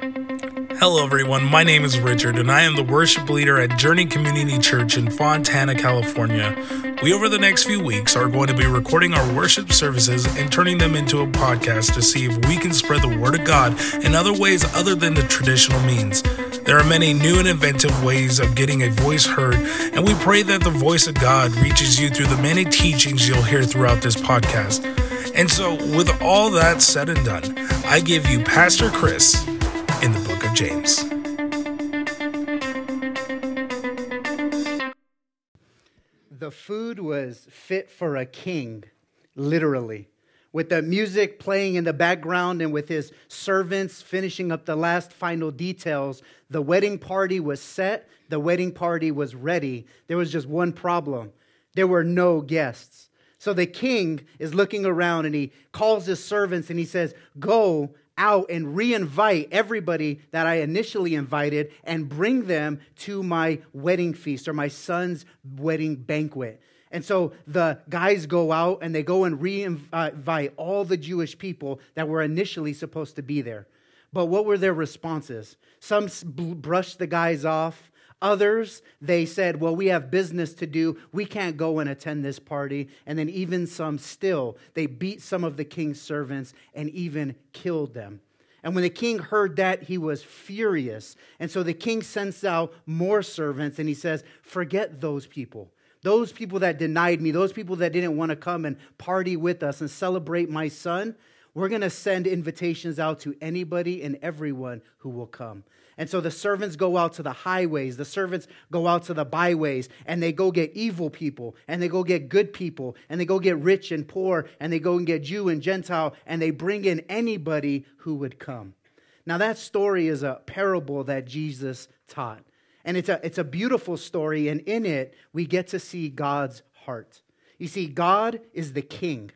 Hello, everyone. My name is Richard, and I am the worship leader at Journey Community Church in Fontana, California. We, over the next few weeks, are going to be recording our worship services and turning them into a podcast to see if we can spread the Word of God in other ways other than the traditional means. There are many new and inventive ways of getting a voice heard, and we pray that the voice of God reaches you through the many teachings you'll hear throughout this podcast. And so, with all that said and done, I give you Pastor Chris in the book of James. The food was fit for a king, literally. With the music playing in the background and with his servants finishing up the last final details, the wedding party was set, the wedding party was ready. There was just one problem there were no guests. So the king is looking around and he calls his servants and he says, Go out and re-invite everybody that I initially invited and bring them to my wedding feast or my son's wedding banquet. And so the guys go out and they go and re-invite all the Jewish people that were initially supposed to be there. But what were their responses? Some brushed the guys off. Others, they said, Well, we have business to do. We can't go and attend this party. And then, even some still, they beat some of the king's servants and even killed them. And when the king heard that, he was furious. And so the king sends out more servants and he says, Forget those people. Those people that denied me, those people that didn't want to come and party with us and celebrate my son, we're going to send invitations out to anybody and everyone who will come. And so the servants go out to the highways, the servants go out to the byways, and they go get evil people, and they go get good people, and they go get rich and poor, and they go and get Jew and Gentile, and they bring in anybody who would come. Now, that story is a parable that Jesus taught. And it's a, it's a beautiful story, and in it, we get to see God's heart. You see, God is the king.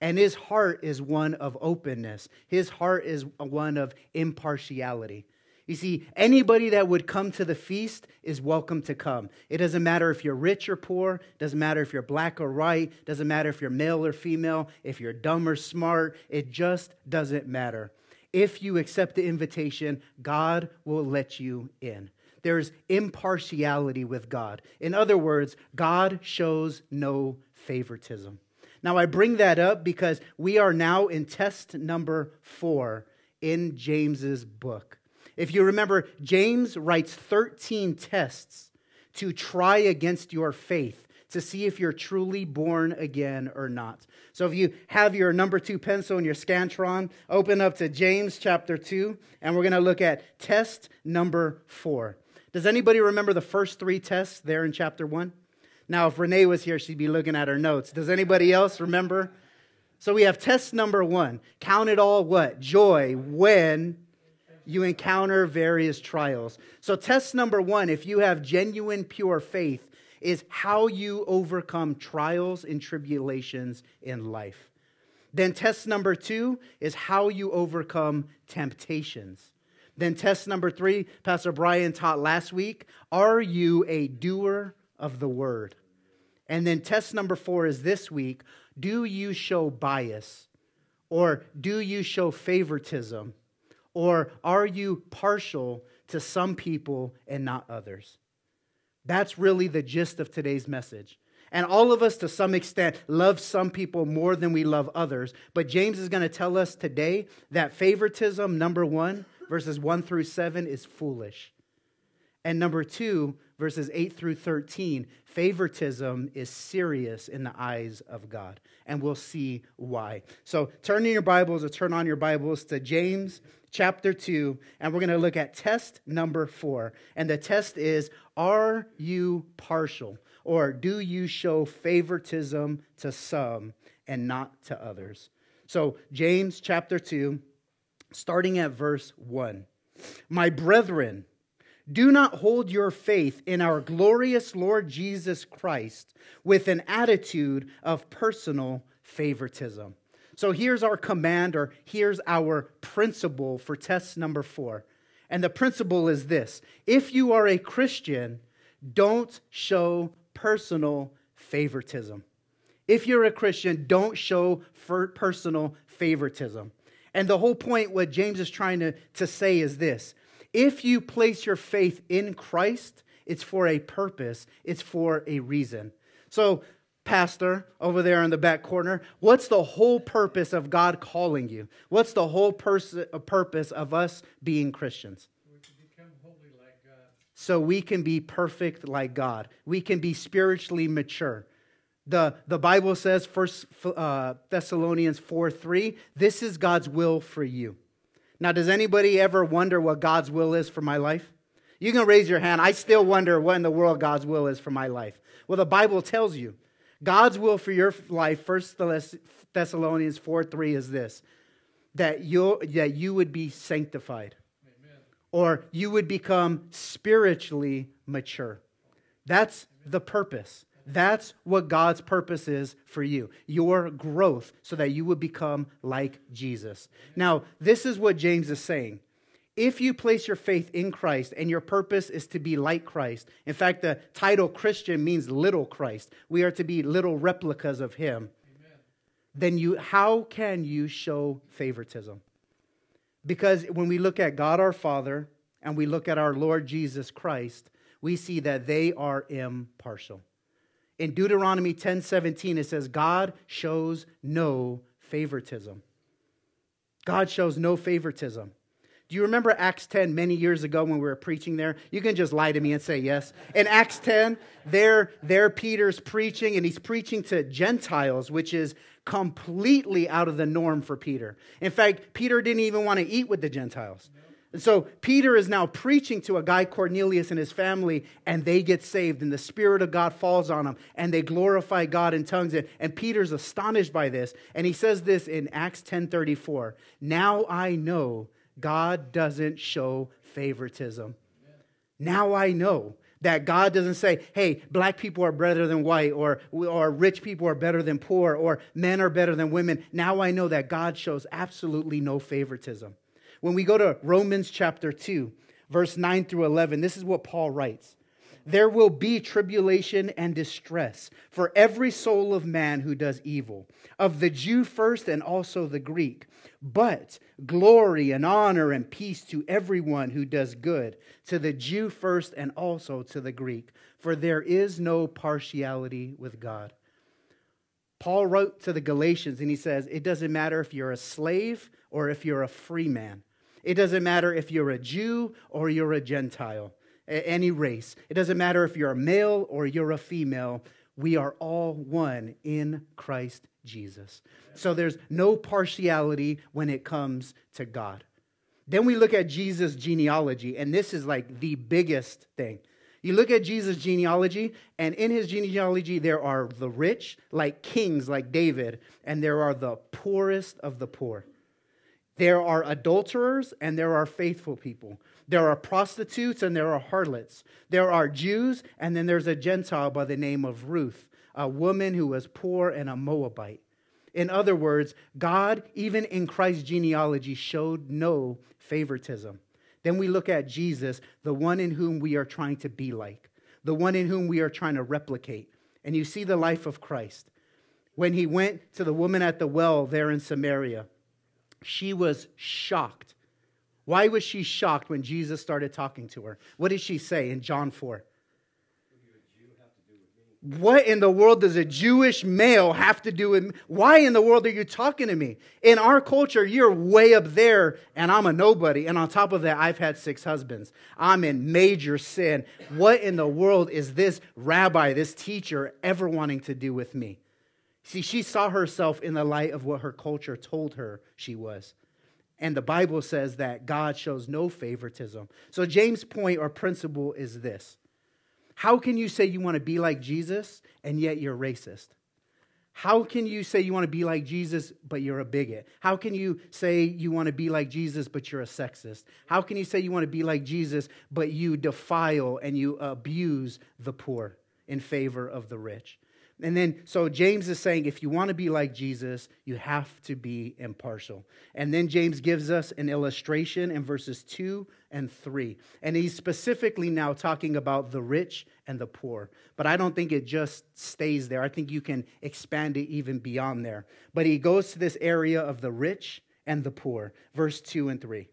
And his heart is one of openness. His heart is one of impartiality. You see, anybody that would come to the feast is welcome to come. It doesn't matter if you're rich or poor, it doesn't matter if you're black or white, it doesn't matter if you're male or female, if you're dumb or smart, it just doesn't matter. If you accept the invitation, God will let you in. There's impartiality with God. In other words, God shows no favoritism. Now, I bring that up because we are now in test number four in James's book. If you remember, James writes 13 tests to try against your faith to see if you're truly born again or not. So if you have your number two pencil and your Scantron, open up to James chapter 2, and we're going to look at test number four. Does anybody remember the first three tests there in chapter 1? Now, if Renee was here, she'd be looking at her notes. Does anybody else remember? So we have test number one. Count it all what? Joy when you encounter various trials. So, test number one, if you have genuine, pure faith, is how you overcome trials and tribulations in life. Then, test number two is how you overcome temptations. Then, test number three, Pastor Brian taught last week are you a doer of the word? And then, test number four is this week do you show bias or do you show favoritism? Or are you partial to some people and not others? That's really the gist of today's message. And all of us, to some extent, love some people more than we love others. But James is going to tell us today that favoritism, number one, verses one through seven, is foolish. And number two, verses 8 through 13, favoritism is serious in the eyes of God. And we'll see why. So turn in your Bibles or turn on your Bibles to James chapter 2, and we're going to look at test number four. And the test is Are you partial? Or do you show favoritism to some and not to others? So, James chapter 2, starting at verse 1. My brethren, do not hold your faith in our glorious Lord Jesus Christ with an attitude of personal favoritism. So here's our command, or here's our principle for test number four. And the principle is this if you are a Christian, don't show personal favoritism. If you're a Christian, don't show personal favoritism. And the whole point, what James is trying to, to say is this if you place your faith in Christ, it's for a purpose, it's for a reason. So, pastor over there in the back corner, what's the whole purpose of God calling you? What's the whole pers- uh, purpose of us being Christians? We can become holy like God. So we can be perfect like God. We can be spiritually mature. The, the Bible says, First uh, Thessalonians 4 3, this is God's will for you. Now, does anybody ever wonder what God's will is for my life? You can raise your hand. I still wonder what in the world God's will is for my life. Well, the Bible tells you God's will for your life, First Thessalonians 4 3, is this that, you that you would be sanctified or you would become spiritually mature. That's the purpose. That's what God's purpose is for you your growth, so that you would become like Jesus. Now, this is what James is saying. If you place your faith in Christ and your purpose is to be like Christ, in fact, the title Christian means little Christ. We are to be little replicas of Him. Amen. Then you, how can you show favoritism? Because when we look at God our Father and we look at our Lord Jesus Christ, we see that they are impartial. In Deuteronomy 10 17, it says, God shows no favoritism. God shows no favoritism. Do you remember Acts 10 many years ago when we were preaching there? You can just lie to me and say yes. In Acts 10, there, there Peter's preaching, and he's preaching to Gentiles, which is completely out of the norm for Peter. In fact, Peter didn't even want to eat with the Gentiles. And so Peter is now preaching to a guy, Cornelius, and his family, and they get saved, and the Spirit of God falls on them, and they glorify God in tongues. And, and Peter's astonished by this. And he says this in Acts 10:34. Now I know God doesn't show favoritism. Now I know that God doesn't say, hey, black people are better than white, or, or rich people are better than poor, or men are better than women. Now I know that God shows absolutely no favoritism. When we go to Romans chapter 2, verse 9 through 11, this is what Paul writes There will be tribulation and distress for every soul of man who does evil, of the Jew first and also the Greek. But glory and honor and peace to everyone who does good, to the Jew first and also to the Greek. For there is no partiality with God. Paul wrote to the Galatians and he says, It doesn't matter if you're a slave or if you're a free man. It doesn't matter if you're a Jew or you're a Gentile, any race. It doesn't matter if you're a male or you're a female. We are all one in Christ Jesus. So there's no partiality when it comes to God. Then we look at Jesus' genealogy, and this is like the biggest thing. You look at Jesus' genealogy, and in his genealogy, there are the rich, like kings like David, and there are the poorest of the poor. There are adulterers and there are faithful people. There are prostitutes and there are harlots. There are Jews and then there's a Gentile by the name of Ruth, a woman who was poor and a Moabite. In other words, God, even in Christ's genealogy, showed no favoritism. Then we look at Jesus, the one in whom we are trying to be like, the one in whom we are trying to replicate. And you see the life of Christ. When he went to the woman at the well there in Samaria, she was shocked. Why was she shocked when Jesus started talking to her? What did she say in John 4? What in the world does a Jewish male have to do with me? Why in the world are you talking to me? In our culture, you're way up there and I'm a nobody. And on top of that, I've had six husbands. I'm in major sin. What in the world is this rabbi, this teacher, ever wanting to do with me? See, she saw herself in the light of what her culture told her she was. And the Bible says that God shows no favoritism. So, James' point or principle is this How can you say you want to be like Jesus and yet you're racist? How can you say you want to be like Jesus, but you're a bigot? How can you say you want to be like Jesus, but you're a sexist? How can you say you want to be like Jesus, but you defile and you abuse the poor in favor of the rich? And then, so James is saying if you want to be like Jesus, you have to be impartial. And then James gives us an illustration in verses 2 and 3. And he's specifically now talking about the rich and the poor. But I don't think it just stays there. I think you can expand it even beyond there. But he goes to this area of the rich and the poor. Verse 2 and 3.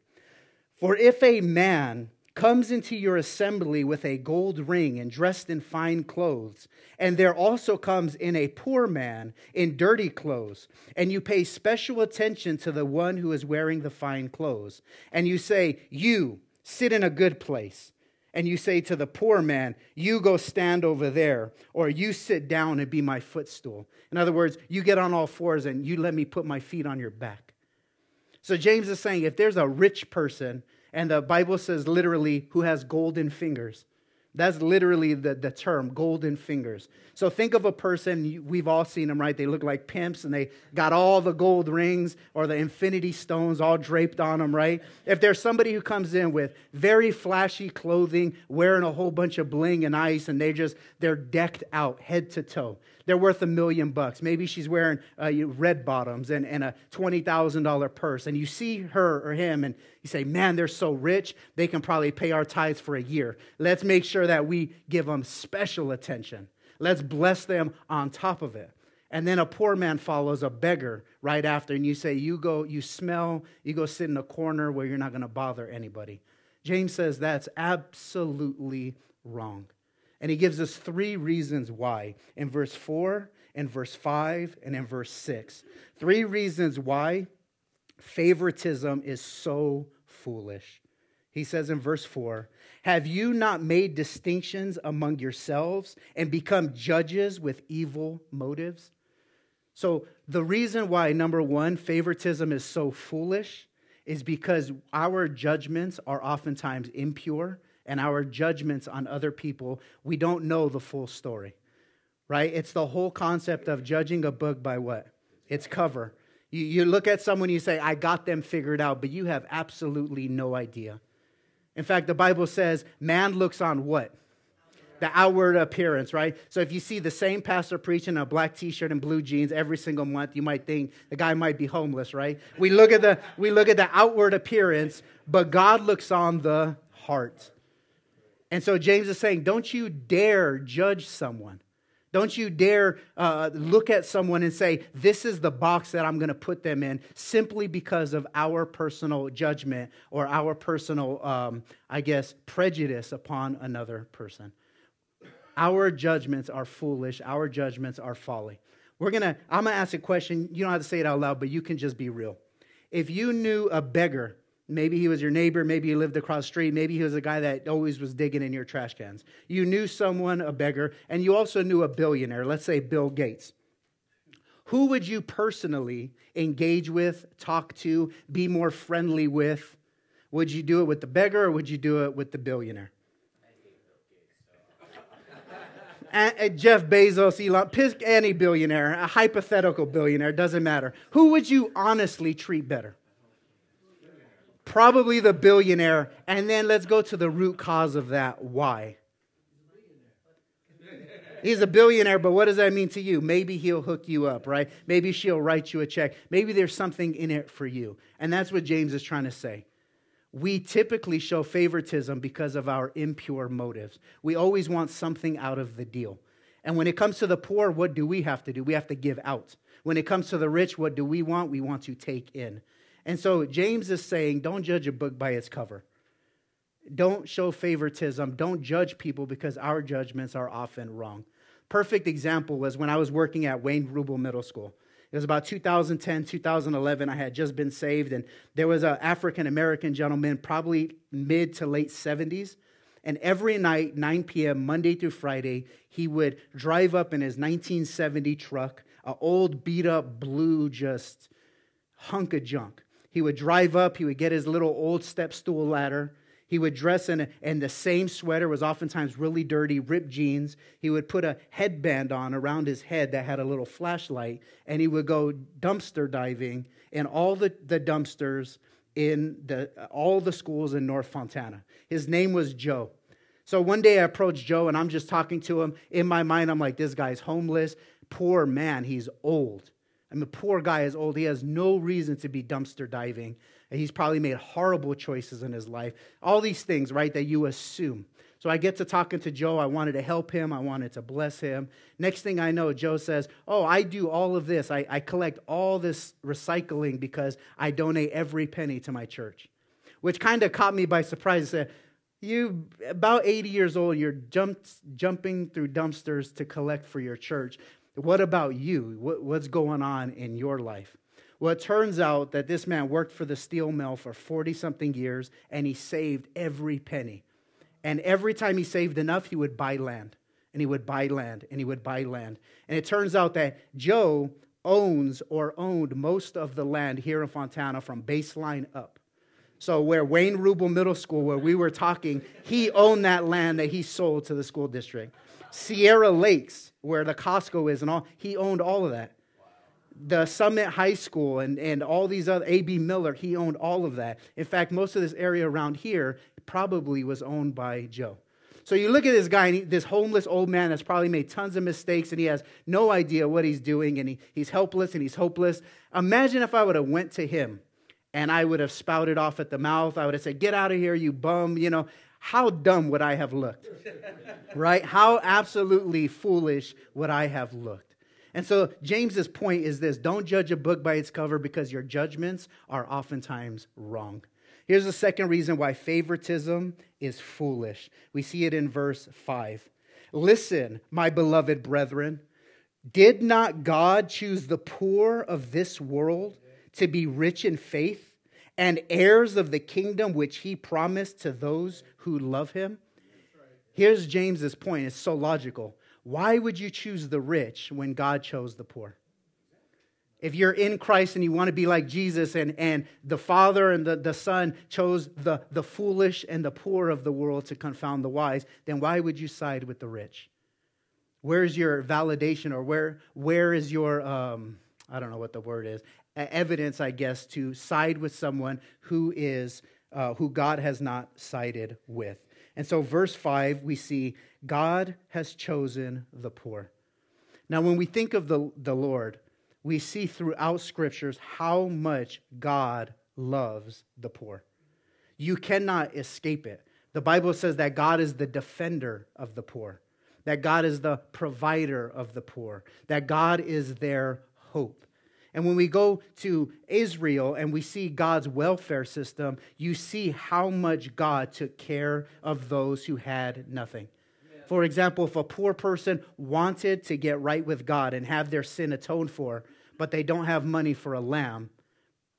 For if a man comes into your assembly with a gold ring and dressed in fine clothes, and there also comes in a poor man in dirty clothes, and you pay special attention to the one who is wearing the fine clothes, and you say, You sit in a good place, and you say to the poor man, You go stand over there, or you sit down and be my footstool. In other words, you get on all fours and you let me put my feet on your back. So James is saying if there's a rich person and the Bible says literally, who has golden fingers. That's literally the, the term, golden fingers. So think of a person, we've all seen them, right? They look like pimps and they got all the gold rings or the infinity stones all draped on them, right? If there's somebody who comes in with very flashy clothing, wearing a whole bunch of bling and ice, and they just, they're decked out head to toe. They're worth a million bucks. Maybe she's wearing uh, red bottoms and, and a $20,000 purse. And you see her or him and you say, man, they're so rich, they can probably pay our tithes for a year. Let's make sure that we give them special attention. Let's bless them on top of it. And then a poor man follows a beggar right after, and you say, You go, you smell, you go sit in a corner where you're not going to bother anybody. James says that's absolutely wrong. And he gives us three reasons why in verse 4, in verse 5, and in verse 6. Three reasons why favoritism is so foolish. He says in verse 4 Have you not made distinctions among yourselves and become judges with evil motives? So, the reason why, number one, favoritism is so foolish is because our judgments are oftentimes impure and our judgments on other people, we don't know the full story, right? It's the whole concept of judging a book by what? Its cover. You, you look at someone, you say, I got them figured out, but you have absolutely no idea. In fact, the Bible says man looks on what? The outward appearance, right? So if you see the same pastor preaching a black t-shirt and blue jeans every single month, you might think the guy might be homeless, right? We look at the we look at the outward appearance, but God looks on the heart. And so James is saying, don't you dare judge someone. Don't you dare uh, look at someone and say, This is the box that I'm going to put them in simply because of our personal judgment or our personal, um, I guess, prejudice upon another person. Our judgments are foolish, our judgments are folly. We're going to, I'm going to ask a question. You don't have to say it out loud, but you can just be real. If you knew a beggar Maybe he was your neighbor. Maybe you lived across the street. Maybe he was a guy that always was digging in your trash cans. You knew someone, a beggar, and you also knew a billionaire, let's say Bill Gates. Who would you personally engage with, talk to, be more friendly with? Would you do it with the beggar or would you do it with the billionaire? Jeff Bezos, Elon, pick any billionaire, a hypothetical billionaire, doesn't matter. Who would you honestly treat better? Probably the billionaire. And then let's go to the root cause of that. Why? He's a billionaire, but what does that mean to you? Maybe he'll hook you up, right? Maybe she'll write you a check. Maybe there's something in it for you. And that's what James is trying to say. We typically show favoritism because of our impure motives. We always want something out of the deal. And when it comes to the poor, what do we have to do? We have to give out. When it comes to the rich, what do we want? We want to take in. And so James is saying, don't judge a book by its cover. Don't show favoritism. Don't judge people because our judgments are often wrong. Perfect example was when I was working at Wayne Ruble Middle School. It was about 2010, 2011. I had just been saved, and there was an African American gentleman, probably mid to late 70s. And every night, 9 p.m., Monday through Friday, he would drive up in his 1970 truck, an old beat up blue, just hunk of junk. He would drive up, he would get his little old step stool ladder. He would dress in, in the same sweater, was oftentimes really dirty, ripped jeans. He would put a headband on around his head that had a little flashlight, and he would go dumpster diving in all the, the dumpsters in the, all the schools in North Fontana. His name was Joe. So one day I approached Joe, and I'm just talking to him. In my mind, I'm like, this guy's homeless, poor man, he's old. Mean, the poor guy is old. He has no reason to be dumpster diving. And he's probably made horrible choices in his life. All these things, right, that you assume. So I get to talking to Joe. I wanted to help him. I wanted to bless him. Next thing I know, Joe says, Oh, I do all of this. I, I collect all this recycling because I donate every penny to my church, which kind of caught me by surprise. I said, You, about 80 years old, you're jumping through dumpsters to collect for your church. What about you? What, what's going on in your life? Well, it turns out that this man worked for the steel mill for 40 something years and he saved every penny. And every time he saved enough, he would buy land and he would buy land and he would buy land. And it turns out that Joe owns or owned most of the land here in Fontana from baseline up. So, where Wayne Ruble Middle School, where we were talking, he owned that land that he sold to the school district. Sierra Lakes, where the Costco is and all, he owned all of that. The Summit High School and, and all these other, A.B. Miller, he owned all of that. In fact, most of this area around here probably was owned by Joe. So you look at this guy, he, this homeless old man that's probably made tons of mistakes, and he has no idea what he's doing, and he, he's helpless and he's hopeless. Imagine if I would have went to him and I would have spouted off at the mouth. I would have said, "Get out of here, you bum!" You know, how dumb would I have looked? right? How absolutely foolish would I have looked? And so James's point is this: don't judge a book by its cover because your judgments are oftentimes wrong. Here's the second reason why favoritism is foolish. We see it in verse 5. Listen, my beloved brethren, did not God choose the poor of this world to be rich in faith and heirs of the kingdom which he promised to those who love him? Here's James's point. It's so logical. Why would you choose the rich when God chose the poor? If you're in Christ and you want to be like Jesus, and, and the Father and the, the Son chose the, the foolish and the poor of the world to confound the wise, then why would you side with the rich? Where's your validation, or where, where is your, um, I don't know what the word is, evidence, I guess, to side with someone who is, uh, who God has not sided with? And so, verse 5, we see God has chosen the poor. Now, when we think of the, the Lord, we see throughout scriptures how much God loves the poor. You cannot escape it. The Bible says that God is the defender of the poor, that God is the provider of the poor, that God is their hope. And when we go to Israel and we see God's welfare system, you see how much God took care of those who had nothing. For example, if a poor person wanted to get right with God and have their sin atoned for, but they don't have money for a lamb,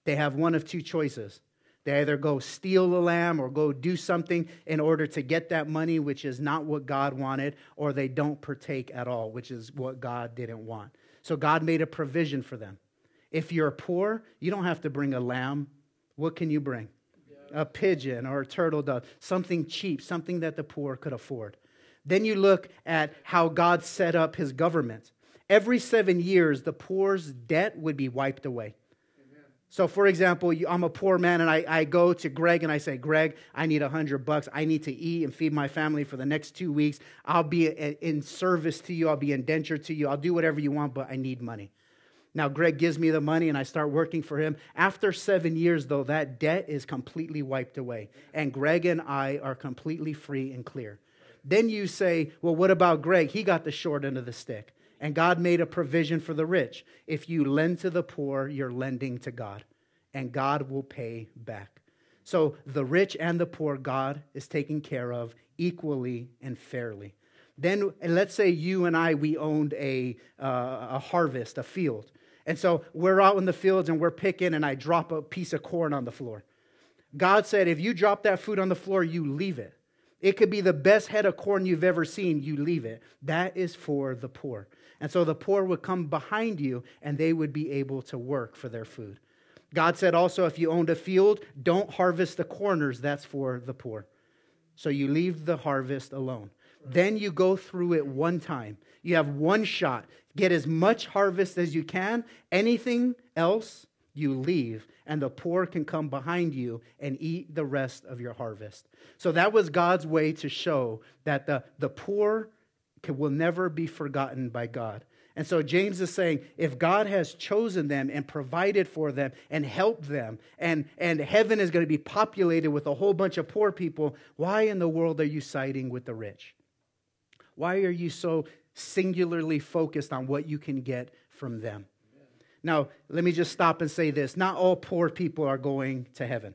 they have one of two choices. They either go steal the lamb or go do something in order to get that money, which is not what God wanted, or they don't partake at all, which is what God didn't want. So God made a provision for them. If you're poor, you don't have to bring a lamb. What can you bring? A pigeon or a turtle dove, something cheap, something that the poor could afford. Then you look at how God set up his government. Every seven years, the poor's debt would be wiped away. So, for example, I'm a poor man and I, I go to Greg and I say, Greg, I need a hundred bucks. I need to eat and feed my family for the next two weeks. I'll be in service to you. I'll be indentured to you. I'll do whatever you want, but I need money. Now, Greg gives me the money and I start working for him. After seven years, though, that debt is completely wiped away. And Greg and I are completely free and clear. Then you say, well, what about Greg? He got the short end of the stick. And God made a provision for the rich. If you lend to the poor, you're lending to God, and God will pay back. So the rich and the poor, God is taking care of equally and fairly. Then let's say you and I, we owned a, uh, a harvest, a field. And so we're out in the fields and we're picking, and I drop a piece of corn on the floor. God said, if you drop that food on the floor, you leave it. It could be the best head of corn you've ever seen, you leave it. That is for the poor. And so the poor would come behind you and they would be able to work for their food. God said also, if you owned a field, don't harvest the corners, that's for the poor. So you leave the harvest alone. Then you go through it one time. You have one shot. Get as much harvest as you can. Anything else, you leave, and the poor can come behind you and eat the rest of your harvest. So that was God's way to show that the, the poor will never be forgotten by God. And so James is saying if God has chosen them and provided for them and helped them, and, and heaven is going to be populated with a whole bunch of poor people, why in the world are you siding with the rich? Why are you so singularly focused on what you can get from them? Now, let me just stop and say this not all poor people are going to heaven,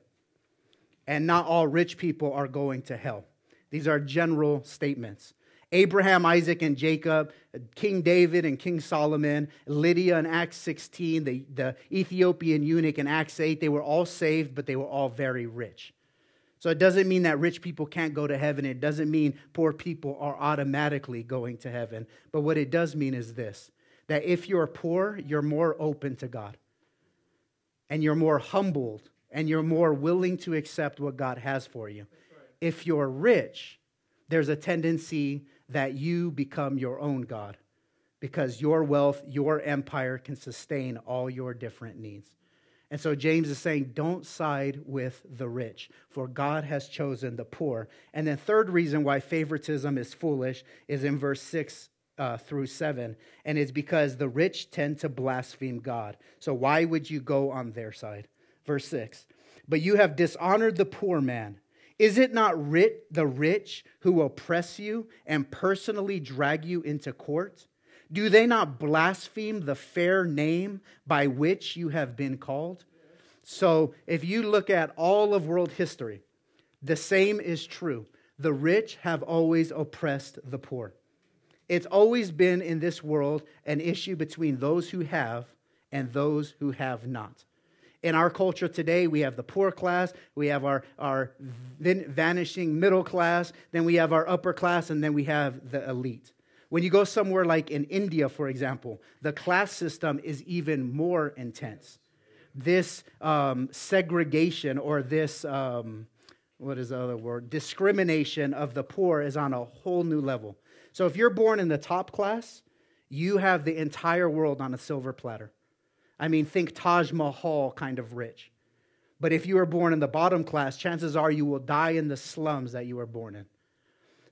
and not all rich people are going to hell. These are general statements. Abraham, Isaac, and Jacob, King David and King Solomon, Lydia in Acts 16, the, the Ethiopian eunuch in Acts 8, they were all saved, but they were all very rich. So it doesn't mean that rich people can't go to heaven. It doesn't mean poor people are automatically going to heaven. But what it does mean is this that if you're poor, you're more open to God, and you're more humbled, and you're more willing to accept what God has for you. If you're rich, there's a tendency that you become your own God because your wealth, your empire can sustain all your different needs. And so James is saying, don't side with the rich, for God has chosen the poor. And then, third reason why favoritism is foolish is in verse 6 uh, through 7. And it's because the rich tend to blaspheme God. So, why would you go on their side? Verse 6 But you have dishonored the poor man. Is it not writ the rich who oppress you and personally drag you into court? Do they not blaspheme the fair name by which you have been called? So, if you look at all of world history, the same is true. The rich have always oppressed the poor. It's always been in this world an issue between those who have and those who have not. In our culture today, we have the poor class, we have our, our vanishing middle class, then we have our upper class, and then we have the elite. When you go somewhere like in India, for example, the class system is even more intense. This um, segregation or this, um, what is the other word? Discrimination of the poor is on a whole new level. So if you're born in the top class, you have the entire world on a silver platter. I mean, think Taj Mahal kind of rich. But if you were born in the bottom class, chances are you will die in the slums that you were born in.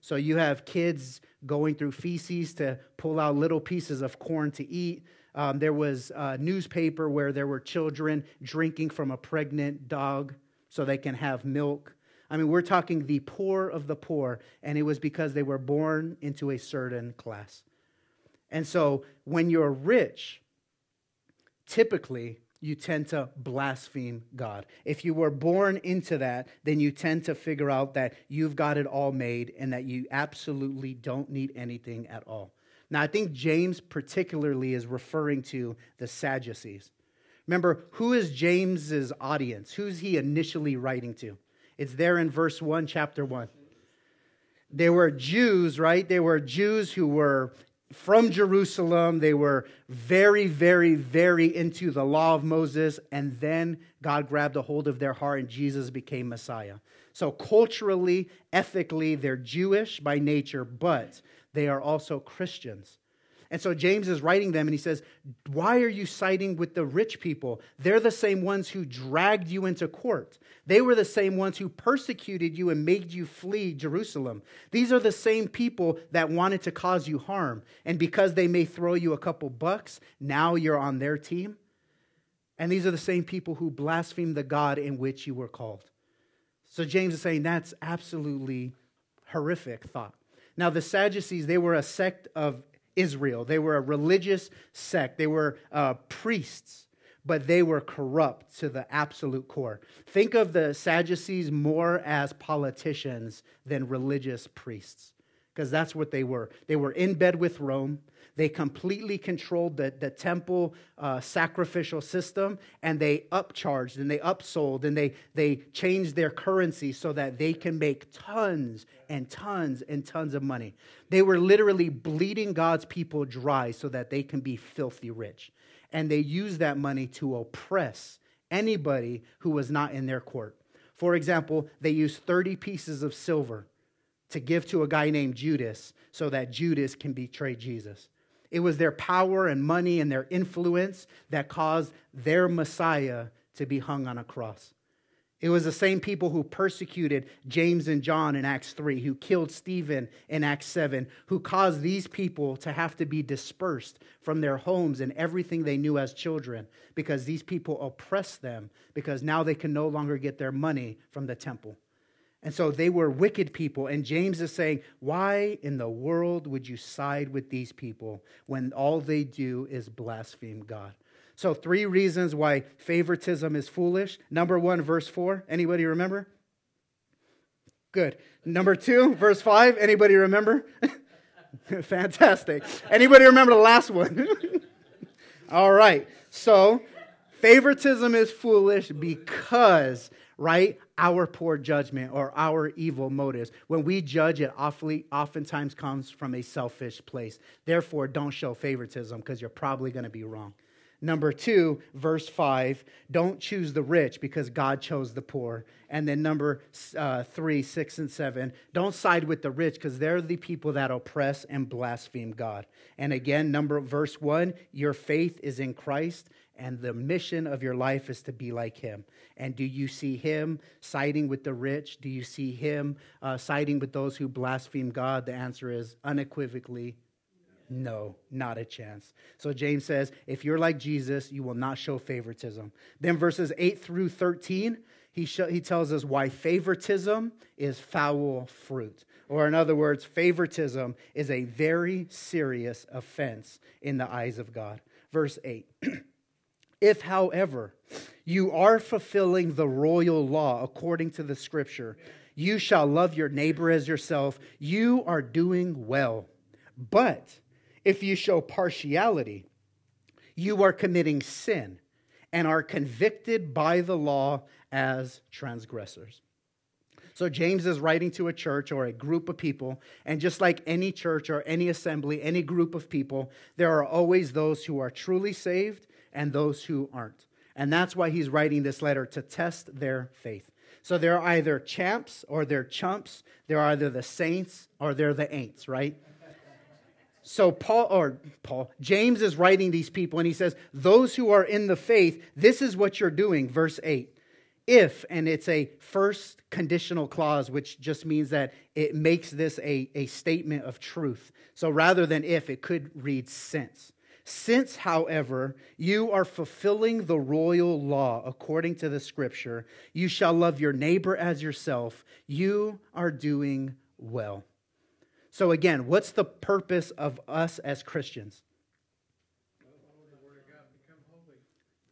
So you have kids going through feces to pull out little pieces of corn to eat. Um, there was a newspaper where there were children drinking from a pregnant dog so they can have milk. I mean, we're talking the poor of the poor, and it was because they were born into a certain class. And so when you're rich, typically you tend to blaspheme God. If you were born into that, then you tend to figure out that you've got it all made and that you absolutely don't need anything at all. Now, I think James particularly is referring to the Sadducees. Remember, who is James's audience? Who's he initially writing to? It's there in verse 1, chapter 1. They were Jews, right? They were Jews who were from Jerusalem. They were very, very, very into the law of Moses. And then God grabbed a hold of their heart and Jesus became Messiah. So, culturally, ethically, they're Jewish by nature, but they are also Christians. And so James is writing them and he says, Why are you siding with the rich people? They're the same ones who dragged you into court. They were the same ones who persecuted you and made you flee Jerusalem. These are the same people that wanted to cause you harm. And because they may throw you a couple bucks, now you're on their team. And these are the same people who blaspheme the God in which you were called. So James is saying that's absolutely horrific thought. Now, the Sadducees, they were a sect of Israel. They were a religious sect, they were uh, priests, but they were corrupt to the absolute core. Think of the Sadducees more as politicians than religious priests, because that's what they were. They were in bed with Rome. They completely controlled the, the temple uh, sacrificial system and they upcharged and they upsold and they, they changed their currency so that they can make tons and tons and tons of money. They were literally bleeding God's people dry so that they can be filthy rich. And they used that money to oppress anybody who was not in their court. For example, they used 30 pieces of silver to give to a guy named Judas so that Judas can betray Jesus. It was their power and money and their influence that caused their Messiah to be hung on a cross. It was the same people who persecuted James and John in Acts 3, who killed Stephen in Acts 7, who caused these people to have to be dispersed from their homes and everything they knew as children because these people oppressed them because now they can no longer get their money from the temple. And so they were wicked people. And James is saying, Why in the world would you side with these people when all they do is blaspheme God? So, three reasons why favoritism is foolish. Number one, verse four. Anybody remember? Good. Number two, verse five. Anybody remember? Fantastic. Anybody remember the last one? All right. So, favoritism is foolish because, right, our poor judgment or our evil motives. When we judge, it awfully, oftentimes comes from a selfish place. Therefore, don't show favoritism because you're probably going to be wrong. Number two, verse five, don't choose the rich because God chose the poor. And then number uh, three, six, and seven, don't side with the rich because they're the people that oppress and blaspheme God. And again, number verse one, your faith is in Christ and the mission of your life is to be like him. And do you see him siding with the rich? Do you see him uh, siding with those who blaspheme God? The answer is unequivocally no, not a chance. So James says, if you're like Jesus, you will not show favoritism. Then verses 8 through 13, he, he tells us why favoritism is foul fruit. Or, in other words, favoritism is a very serious offense in the eyes of God. Verse 8 If, however, you are fulfilling the royal law according to the scripture, you shall love your neighbor as yourself, you are doing well. But if you show partiality, you are committing sin and are convicted by the law as transgressors. So, James is writing to a church or a group of people, and just like any church or any assembly, any group of people, there are always those who are truly saved and those who aren't. And that's why he's writing this letter to test their faith. So, they're either champs or they're chumps, they're either the saints or they're the ain'ts, right? So Paul or Paul, James is writing these people and he says, "Those who are in the faith, this is what you're doing." Verse 8. If, and it's a first conditional clause, which just means that it makes this a, a statement of truth. So rather than if, it could read since. Since, however, you are fulfilling the royal law according to the scripture, you shall love your neighbor as yourself, you are doing well. So, again, what's the purpose of us as Christians?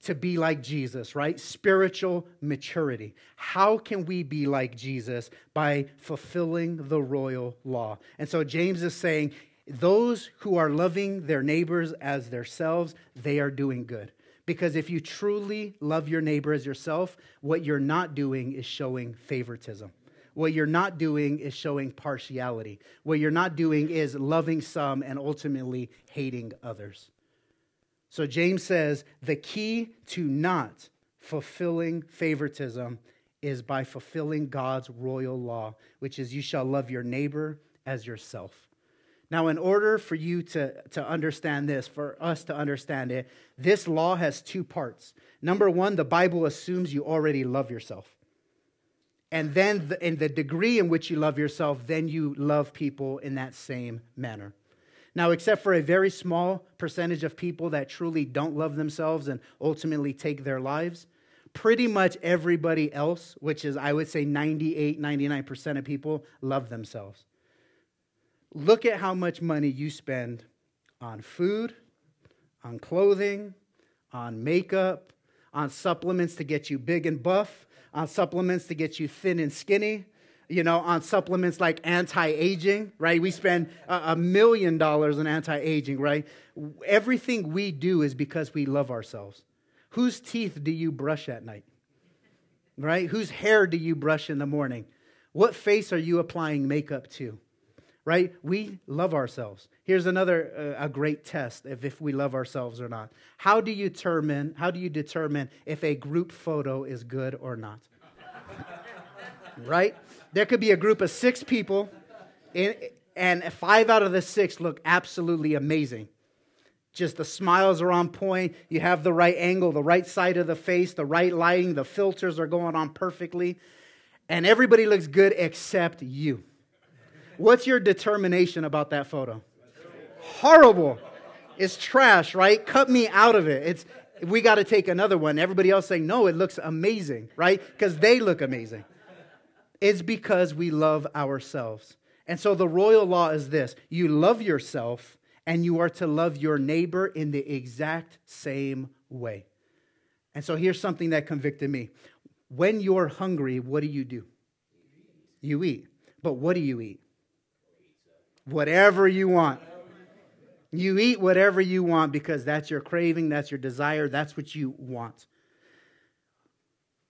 To be like Jesus, right? Spiritual maturity. How can we be like Jesus? By fulfilling the royal law. And so James is saying, those who are loving their neighbors as themselves, they are doing good. Because if you truly love your neighbor as yourself, what you're not doing is showing favoritism. What you're not doing is showing partiality. What you're not doing is loving some and ultimately hating others. So James says the key to not fulfilling favoritism is by fulfilling God's royal law, which is you shall love your neighbor as yourself. Now, in order for you to, to understand this, for us to understand it, this law has two parts. Number one, the Bible assumes you already love yourself. And then, the, in the degree in which you love yourself, then you love people in that same manner. Now, except for a very small percentage of people that truly don't love themselves and ultimately take their lives, pretty much everybody else, which is, I would say, 98, 99% of people, love themselves. Look at how much money you spend on food, on clothing, on makeup, on supplements to get you big and buff, on supplements to get you thin and skinny, you know, on supplements like anti aging, right? We spend a, million dollars on anti aging, right? Everything we do is because we love ourselves. Whose teeth do you brush at night? Right? Whose hair do you brush in the morning? What face are you applying makeup to? Right? We love ourselves. Here's another uh, a great test of if we love ourselves or not. How do you determine how do you determine if a group photo is good or not? right? There could be a group of 6 people and five out of the 6 look absolutely amazing. Just the smiles are on point. You have the right angle, the right side of the face, the right lighting, the filters are going on perfectly. And everybody looks good except you. What's your determination about that photo? Horrible. It's trash, right? Cut me out of it. It's we got to take another one. Everybody else saying, no, it looks amazing, right? Because they look amazing. It's because we love ourselves. And so the royal law is this you love yourself, and you are to love your neighbor in the exact same way. And so here's something that convicted me. When you're hungry, what do you do? You eat. But what do you eat? Whatever you want. You eat whatever you want because that's your craving, that's your desire, that's what you want.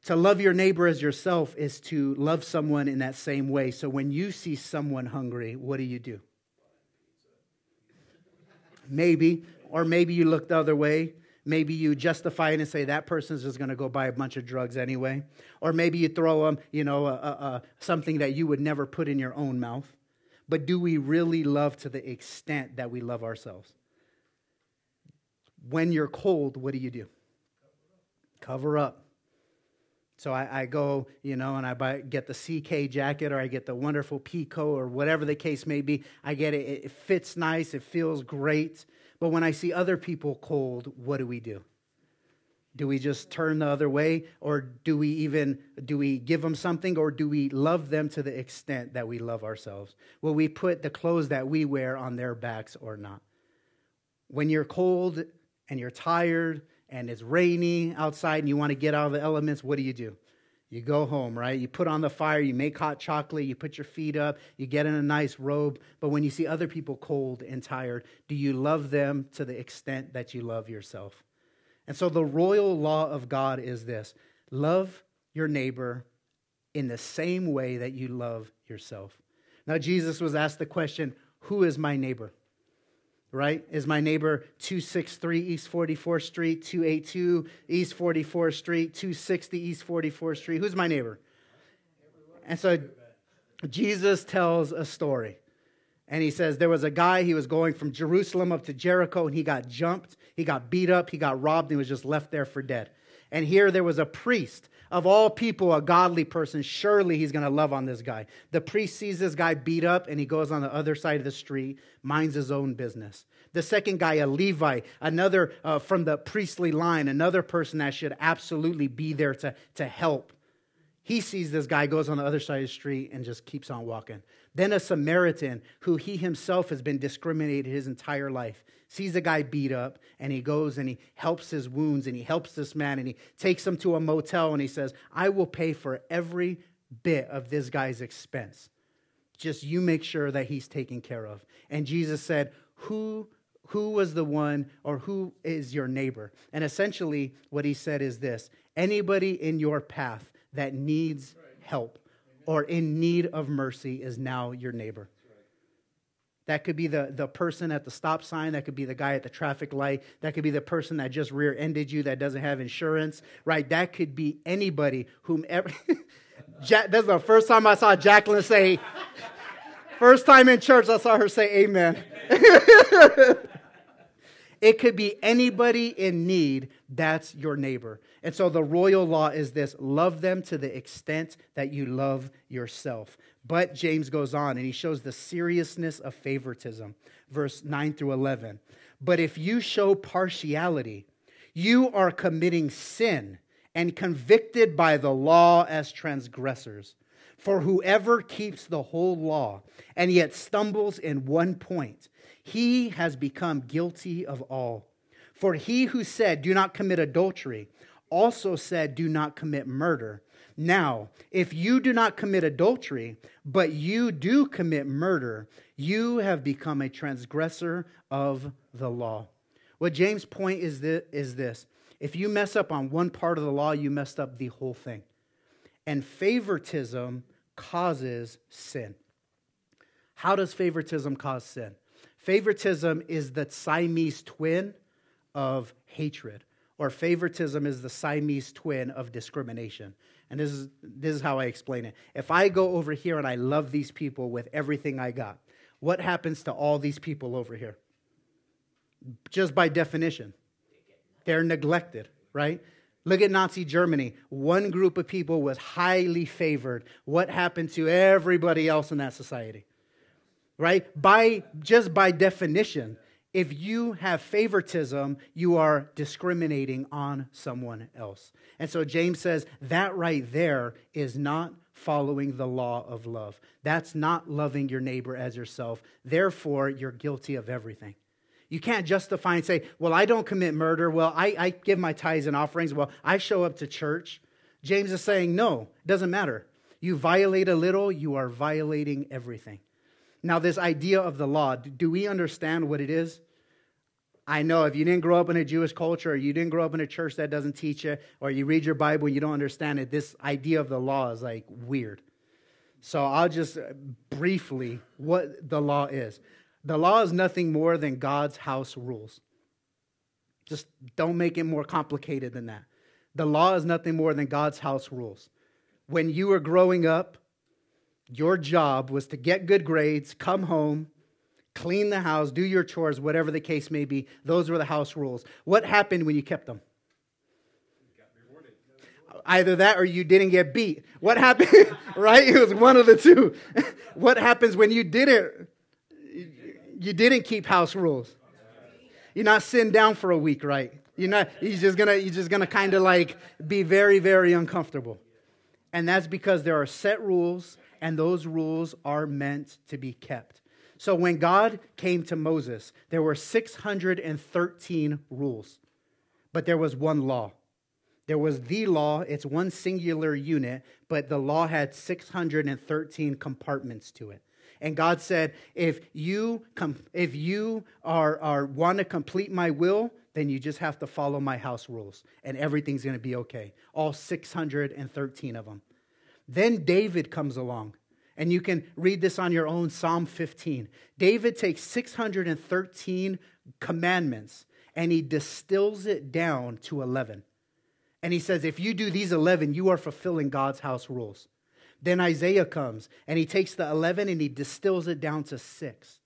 To love your neighbor as yourself is to love someone in that same way. So when you see someone hungry, what do you do? Maybe, or maybe you look the other way. Maybe you justify it and say that person's just going to go buy a bunch of drugs anyway. Or maybe you throw them, you know, a, a, a, something that you would never put in your own mouth. But do we really love to the extent that we love ourselves? When you're cold, what do you do? Cover up. So I, I, go, you know, and I buy, get the CK jacket or I get the wonderful Pico or whatever the case may be. I get it. It fits nice. It feels great. But when I see other people cold, what do we do? Do we just turn the other way or do we even do we give them something or do we love them to the extent that we love ourselves? Will we put the clothes that we wear on their backs or not? When you're cold and you're tired and it's rainy outside and you want to get out of the elements, what do you do? You go home, right? You put on the fire, you make hot chocolate, you put your feet up, you get in a nice robe. But when you see other people cold and tired, do you love them to the extent that you love yourself? And so the royal law of God is this love your neighbor in the same way that you love yourself. Now, Jesus was asked the question, Who is my neighbor? right? Is my neighbor 263 East 44th Street, 282 East 44th Street, 260 East 44th Street? Who's my neighbor? And so Jesus tells a story. And he says there was a guy, he was going from Jerusalem up to Jericho, and he got jumped, he got beat up, he got robbed, and he was just left there for dead. And here there was a priest of all people, a godly person, surely he's going to love on this guy. The priest sees this guy beat up and he goes on the other side of the street, minds his own business. The second guy, a Levite, another uh, from the priestly line, another person that should absolutely be there to, to help. He sees this guy, goes on the other side of the street, and just keeps on walking. Then a Samaritan, who he himself has been discriminated his entire life, sees a guy beat up, and he goes and he helps his wounds, and he helps this man, and he takes him to a motel, and he says, I will pay for every bit of this guy's expense. Just you make sure that he's taken care of. And Jesus said, Who who was the one or who is your neighbor? And essentially, what he said is this anybody in your path that needs help or in need of mercy is now your neighbor. That could be the, the person at the stop sign. That could be the guy at the traffic light. That could be the person that just rear ended you that doesn't have insurance, right? That could be anybody, whomever. Jack, that's the first time I saw Jacqueline say, first time in church I saw her say amen. it could be anybody in need, that's your neighbor. And so the royal law is this love them to the extent that you love yourself. But James goes on and he shows the seriousness of favoritism. Verse 9 through 11. But if you show partiality, you are committing sin and convicted by the law as transgressors. For whoever keeps the whole law and yet stumbles in one point, he has become guilty of all. For he who said, Do not commit adultery, also said, Do not commit murder. Now, if you do not commit adultery, but you do commit murder, you have become a transgressor of the law. What James' point is this, is this if you mess up on one part of the law, you messed up the whole thing. And favoritism causes sin. How does favoritism cause sin? Favoritism is the Siamese twin of hatred, or favoritism is the Siamese twin of discrimination. And this is, this is how I explain it. If I go over here and I love these people with everything I got, what happens to all these people over here? just by definition. They're neglected, right? Look at Nazi Germany. One group of people was highly favored. What happened to everybody else in that society? Right? By just by definition, if you have favoritism, you are discriminating on someone else. And so James says that right there is not following the law of love. That's not loving your neighbor as yourself. Therefore, you're guilty of everything. You can't justify and say, well, I don't commit murder. Well, I, I give my tithes and offerings. Well, I show up to church. James is saying, no, it doesn't matter. You violate a little, you are violating everything. Now, this idea of the law, do we understand what it is? I know if you didn't grow up in a Jewish culture or you didn't grow up in a church that doesn't teach it, or you read your Bible and you don't understand it, this idea of the law is like weird. So I'll just uh, briefly what the law is. The law is nothing more than God's house rules. Just don't make it more complicated than that. The law is nothing more than God's house rules. When you were growing up, your job was to get good grades, come home, clean the house, do your chores, whatever the case may be. Those were the house rules. What happened when you kept them? Either that or you didn't get beat. What happened? right? It was one of the two. what happens when you didn't you didn't keep house rules? You're not sitting down for a week, right? You're not you're just gonna you're just gonna kind of like be very, very uncomfortable. And that's because there are set rules and those rules are meant to be kept. So when God came to Moses, there were 613 rules, but there was one law. There was the law, it's one singular unit, but the law had 613 compartments to it. And God said, if you, com- if you are, are, want to complete my will, then you just have to follow my house rules, and everything's going to be okay. All 613 of them. Then David comes along and you can read this on your own Psalm 15. David takes 613 commandments and he distills it down to 11. And he says, if you do these 11, you are fulfilling God's house rules. Then Isaiah comes and he takes the 11 and he distills it down to six.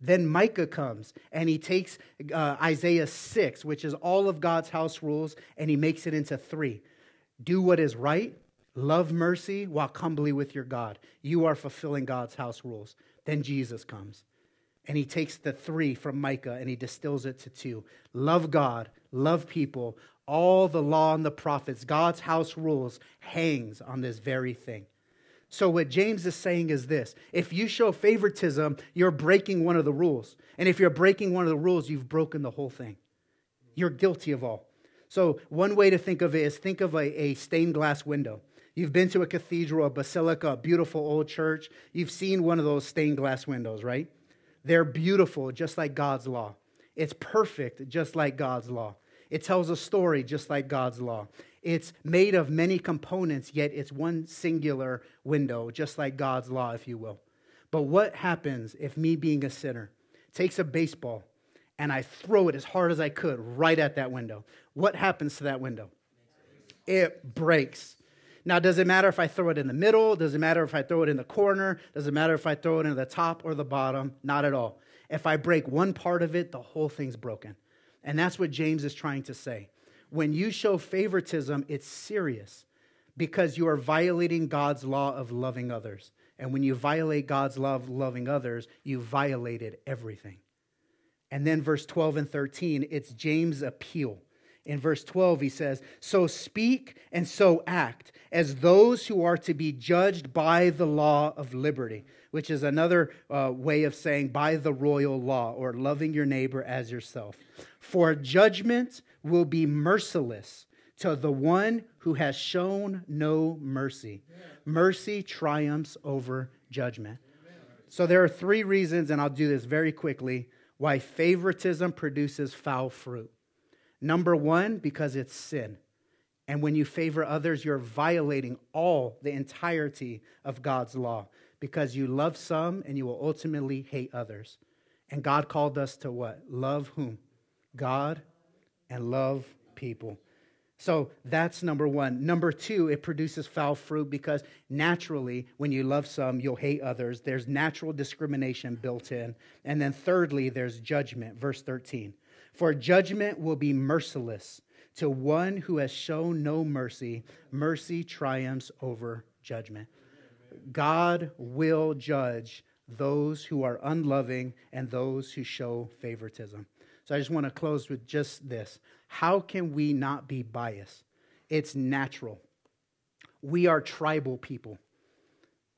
Then Micah comes and he takes uh, Isaiah 6, which is all of God's house rules, and he makes it into three. Do what is right, Love mercy, walk humbly with your God. You are fulfilling God's house rules. Then Jesus comes and he takes the three from Micah and he distills it to two. Love God, love people. All the law and the prophets, God's house rules, hangs on this very thing. So, what James is saying is this if you show favoritism, you're breaking one of the rules. And if you're breaking one of the rules, you've broken the whole thing. You're guilty of all. So, one way to think of it is think of a, a stained glass window. You've been to a cathedral, a basilica, a beautiful old church. You've seen one of those stained glass windows, right? They're beautiful, just like God's law. It's perfect, just like God's law. It tells a story, just like God's law. It's made of many components, yet it's one singular window, just like God's law, if you will. But what happens if me being a sinner takes a baseball and I throw it as hard as I could right at that window? What happens to that window? It breaks. Now, does it matter if I throw it in the middle? Does it matter if I throw it in the corner? Does it matter if I throw it in the top or the bottom? Not at all. If I break one part of it, the whole thing's broken. And that's what James is trying to say. When you show favoritism, it's serious because you are violating God's law of loving others. And when you violate God's law loving others, you violated everything. And then verse 12 and 13, it's James' appeal. In verse 12, he says, So speak and so act as those who are to be judged by the law of liberty, which is another uh, way of saying by the royal law or loving your neighbor as yourself. For judgment will be merciless to the one who has shown no mercy. Mercy triumphs over judgment. So there are three reasons, and I'll do this very quickly, why favoritism produces foul fruit. Number one, because it's sin. And when you favor others, you're violating all the entirety of God's law because you love some and you will ultimately hate others. And God called us to what? Love whom? God and love people. So that's number one. Number two, it produces foul fruit because naturally, when you love some, you'll hate others. There's natural discrimination built in. And then thirdly, there's judgment. Verse 13. For judgment will be merciless to one who has shown no mercy. Mercy triumphs over judgment. God will judge those who are unloving and those who show favoritism. So I just want to close with just this. How can we not be biased? It's natural. We are tribal people.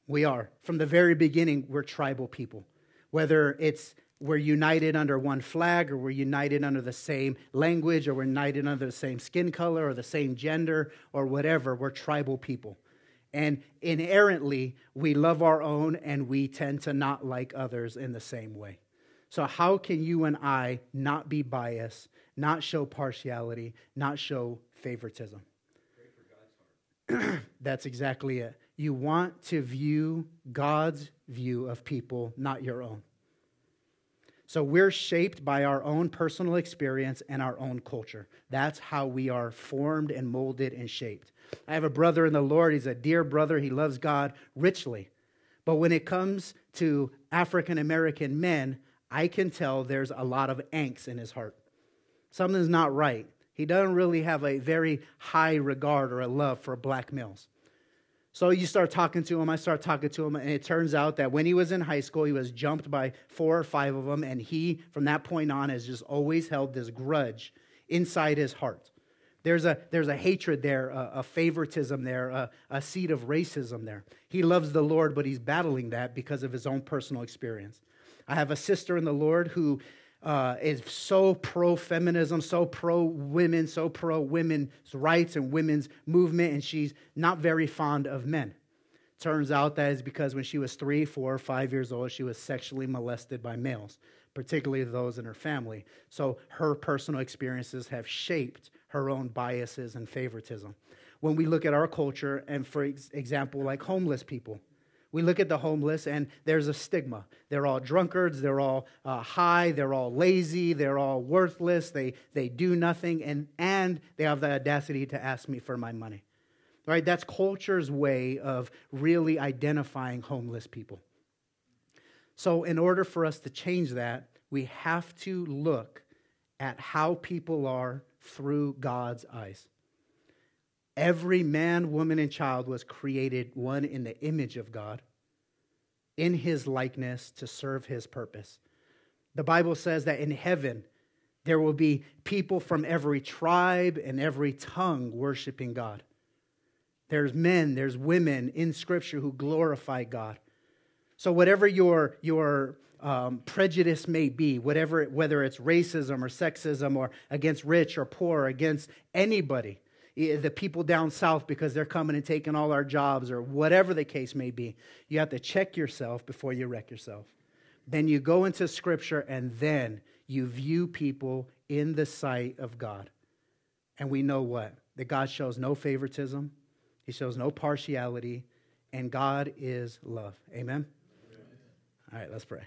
We are. From the very beginning, we're tribal people. Whether it's we're united under one flag or we're united under the same language or we're united under the same skin color or the same gender or whatever, we're tribal people. And inherently, we love our own and we tend to not like others in the same way. So, how can you and I not be biased, not show partiality, not show favoritism? That's exactly it. You want to view God's view of people, not your own. So we're shaped by our own personal experience and our own culture. That's how we are formed and molded and shaped. I have a brother in the Lord. He's a dear brother. He loves God richly. But when it comes to African American men, I can tell there's a lot of angst in his heart. Something's not right. He doesn't really have a very high regard or a love for black males. So you start talking to him, I start talking to him, and it turns out that when he was in high school, he was jumped by four or five of them, and he, from that point on, has just always held this grudge inside his heart. There's a, there's a hatred there, a, a favoritism there, a, a seed of racism there. He loves the Lord, but he's battling that because of his own personal experience. I have a sister in the Lord who uh, is so pro feminism, so pro women, so pro women's rights and women's movement, and she's not very fond of men. Turns out that is because when she was three, four, five years old, she was sexually molested by males, particularly those in her family. So her personal experiences have shaped her own biases and favoritism. When we look at our culture, and for example, like homeless people, we look at the homeless and there's a stigma. They're all drunkards, they're all uh, high, they're all lazy, they're all worthless, they, they do nothing, and, and they have the audacity to ask me for my money. Right? That's culture's way of really identifying homeless people. So, in order for us to change that, we have to look at how people are through God's eyes. Every man, woman, and child was created one in the image of God, in his likeness to serve his purpose. The Bible says that in heaven, there will be people from every tribe and every tongue worshiping God. There's men, there's women in Scripture who glorify God. So, whatever your, your um, prejudice may be, whatever, whether it's racism or sexism or against rich or poor, or against anybody, the people down south because they're coming and taking all our jobs or whatever the case may be. You have to check yourself before you wreck yourself. Then you go into scripture and then you view people in the sight of God. And we know what? That God shows no favoritism, He shows no partiality, and God is love. Amen? Amen. All right, let's pray.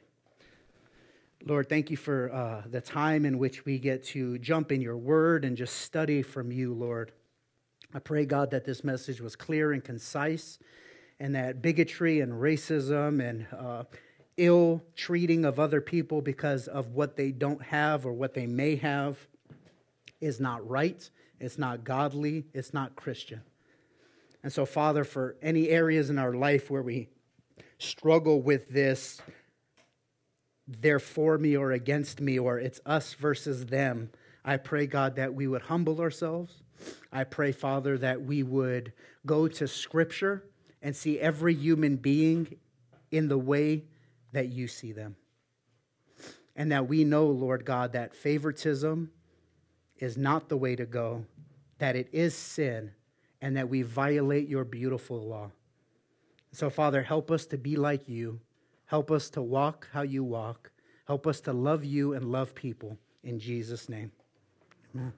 Lord, thank you for uh, the time in which we get to jump in your word and just study from you, Lord. I pray, God, that this message was clear and concise and that bigotry and racism and uh, ill treating of other people because of what they don't have or what they may have is not right, it's not godly, it's not Christian. And so, Father, for any areas in our life where we struggle with this, they're for me or against me, or it's us versus them, I pray, God, that we would humble ourselves I pray, Father, that we would go to Scripture and see every human being in the way that you see them. And that we know, Lord God, that favoritism is not the way to go, that it is sin, and that we violate your beautiful law. So, Father, help us to be like you. Help us to walk how you walk. Help us to love you and love people. In Jesus' name. Amen.